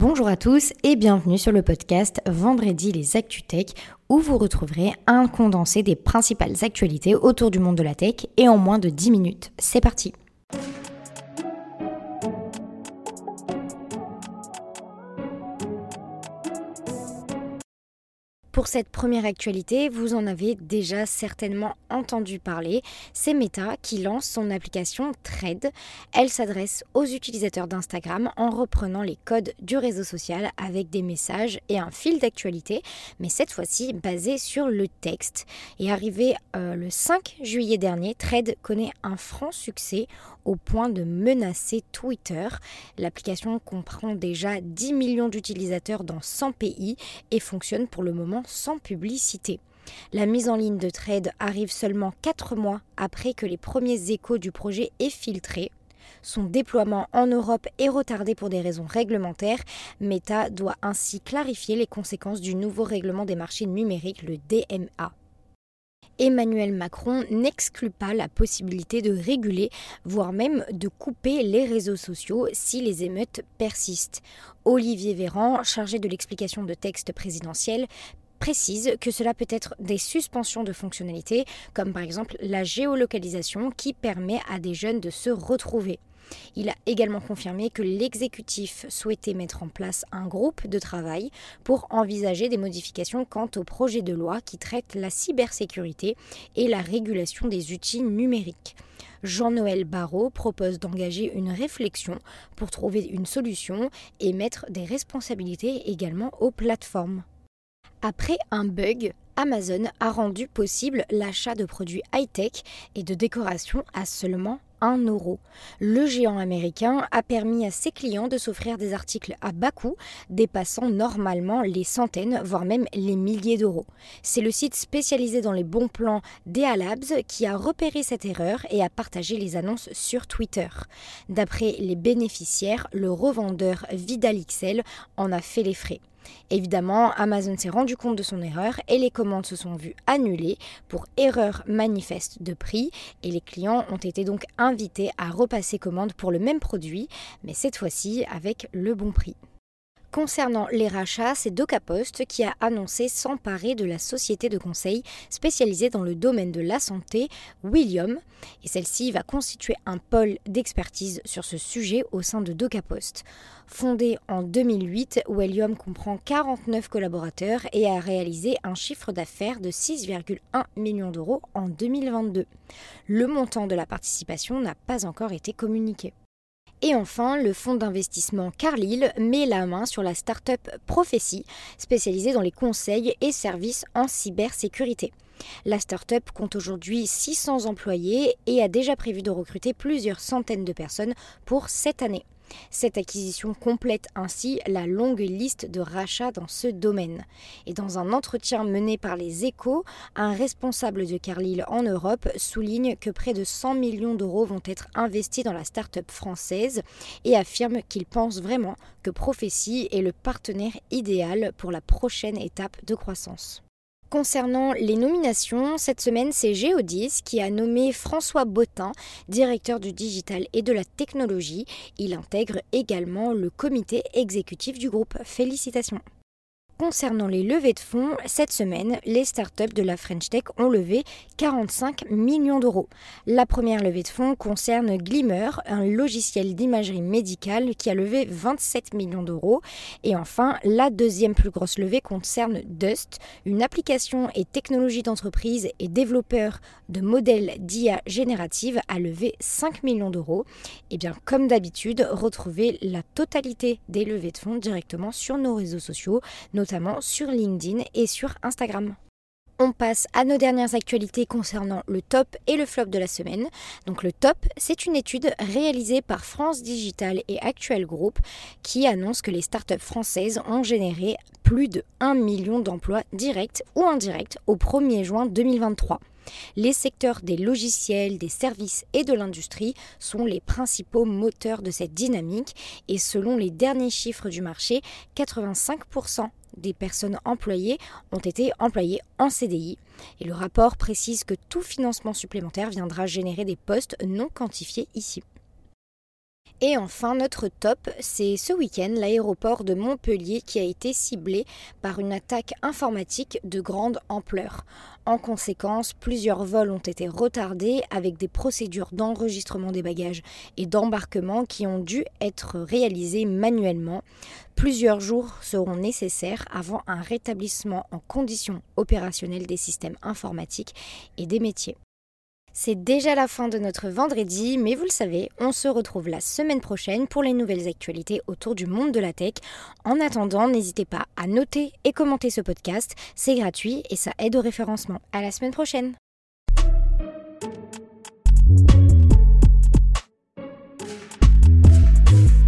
Bonjour à tous et bienvenue sur le podcast Vendredi les ActuTech où vous retrouverez un condensé des principales actualités autour du monde de la tech et en moins de 10 minutes. C'est parti Pour cette première actualité, vous en avez déjà certainement entendu parler. C'est Meta qui lance son application Thread. Elle s'adresse aux utilisateurs d'Instagram en reprenant les codes du réseau social avec des messages et un fil d'actualité, mais cette fois-ci basé sur le texte. Et arrivé euh, le 5 juillet dernier, Thread connaît un franc succès au point de menacer Twitter. L'application comprend déjà 10 millions d'utilisateurs dans 100 pays et fonctionne pour le moment sans publicité. La mise en ligne de Trade arrive seulement 4 mois après que les premiers échos du projet aient filtré. Son déploiement en Europe est retardé pour des raisons réglementaires. Meta doit ainsi clarifier les conséquences du nouveau règlement des marchés numériques, le DMA. Emmanuel Macron n'exclut pas la possibilité de réguler, voire même de couper les réseaux sociaux si les émeutes persistent. Olivier Véran, chargé de l'explication de texte présidentiel, précise que cela peut être des suspensions de fonctionnalités, comme par exemple la géolocalisation qui permet à des jeunes de se retrouver. Il a également confirmé que l'exécutif souhaitait mettre en place un groupe de travail pour envisager des modifications quant au projet de loi qui traite la cybersécurité et la régulation des outils numériques. Jean-Noël Barrot propose d'engager une réflexion pour trouver une solution et mettre des responsabilités également aux plateformes. Après un bug, Amazon a rendu possible l'achat de produits high-tech et de décoration à seulement 1 euro. Le géant américain a permis à ses clients de s'offrir des articles à bas coût, dépassant normalement les centaines, voire même les milliers d'euros. C'est le site spécialisé dans les bons plans Dea Labs qui a repéré cette erreur et a partagé les annonces sur Twitter. D'après les bénéficiaires, le revendeur Vidalixel en a fait les frais. Évidemment, Amazon s'est rendu compte de son erreur et les commandes se sont vues annulées pour erreur manifeste de prix et les clients ont été donc invités à repasser commande pour le même produit, mais cette fois-ci avec le bon prix. Concernant les rachats, c'est DocaPost qui a annoncé s'emparer de la société de conseil spécialisée dans le domaine de la santé, William, et celle-ci va constituer un pôle d'expertise sur ce sujet au sein de DocaPost. Fondé en 2008, William comprend 49 collaborateurs et a réalisé un chiffre d'affaires de 6,1 millions d'euros en 2022. Le montant de la participation n'a pas encore été communiqué. Et enfin, le fonds d'investissement Carlyle met la main sur la start-up Prophecy, spécialisée dans les conseils et services en cybersécurité. La start-up compte aujourd'hui 600 employés et a déjà prévu de recruter plusieurs centaines de personnes pour cette année. Cette acquisition complète ainsi la longue liste de rachats dans ce domaine. Et dans un entretien mené par les échos, un responsable de Carlyle en Europe souligne que près de 100 millions d'euros vont être investis dans la start-up française et affirme qu'il pense vraiment que Prophétie est le partenaire idéal pour la prochaine étape de croissance. Concernant les nominations, cette semaine, c'est Géodis qui a nommé François Bottin, directeur du digital et de la technologie. Il intègre également le comité exécutif du groupe. Félicitations. Concernant les levées de fonds, cette semaine, les startups de la French Tech ont levé 45 millions d'euros. La première levée de fonds concerne Glimmer, un logiciel d'imagerie médicale qui a levé 27 millions d'euros. Et enfin, la deuxième plus grosse levée concerne Dust, une application et technologie d'entreprise et développeur de modèles d'IA générative a levé 5 millions d'euros. Et bien, comme d'habitude, retrouvez la totalité des levées de fonds directement sur nos réseaux sociaux, sur LinkedIn et sur Instagram. On passe à nos dernières actualités concernant le top et le flop de la semaine. Donc le top, c'est une étude réalisée par France Digital et Actuel Group qui annonce que les startups françaises ont généré plus de 1 million d'emplois directs ou indirects au 1er juin 2023. Les secteurs des logiciels, des services et de l'industrie sont les principaux moteurs de cette dynamique et selon les derniers chiffres du marché, 85% des personnes employées ont été employées en CDI. Et le rapport précise que tout financement supplémentaire viendra générer des postes non quantifiés ici. Et enfin, notre top, c'est ce week-end l'aéroport de Montpellier qui a été ciblé par une attaque informatique de grande ampleur. En conséquence, plusieurs vols ont été retardés avec des procédures d'enregistrement des bagages et d'embarquement qui ont dû être réalisées manuellement. Plusieurs jours seront nécessaires avant un rétablissement en conditions opérationnelles des systèmes informatiques et des métiers. C'est déjà la fin de notre vendredi, mais vous le savez, on se retrouve la semaine prochaine pour les nouvelles actualités autour du monde de la tech. En attendant, n'hésitez pas à noter et commenter ce podcast, c'est gratuit et ça aide au référencement. À la semaine prochaine!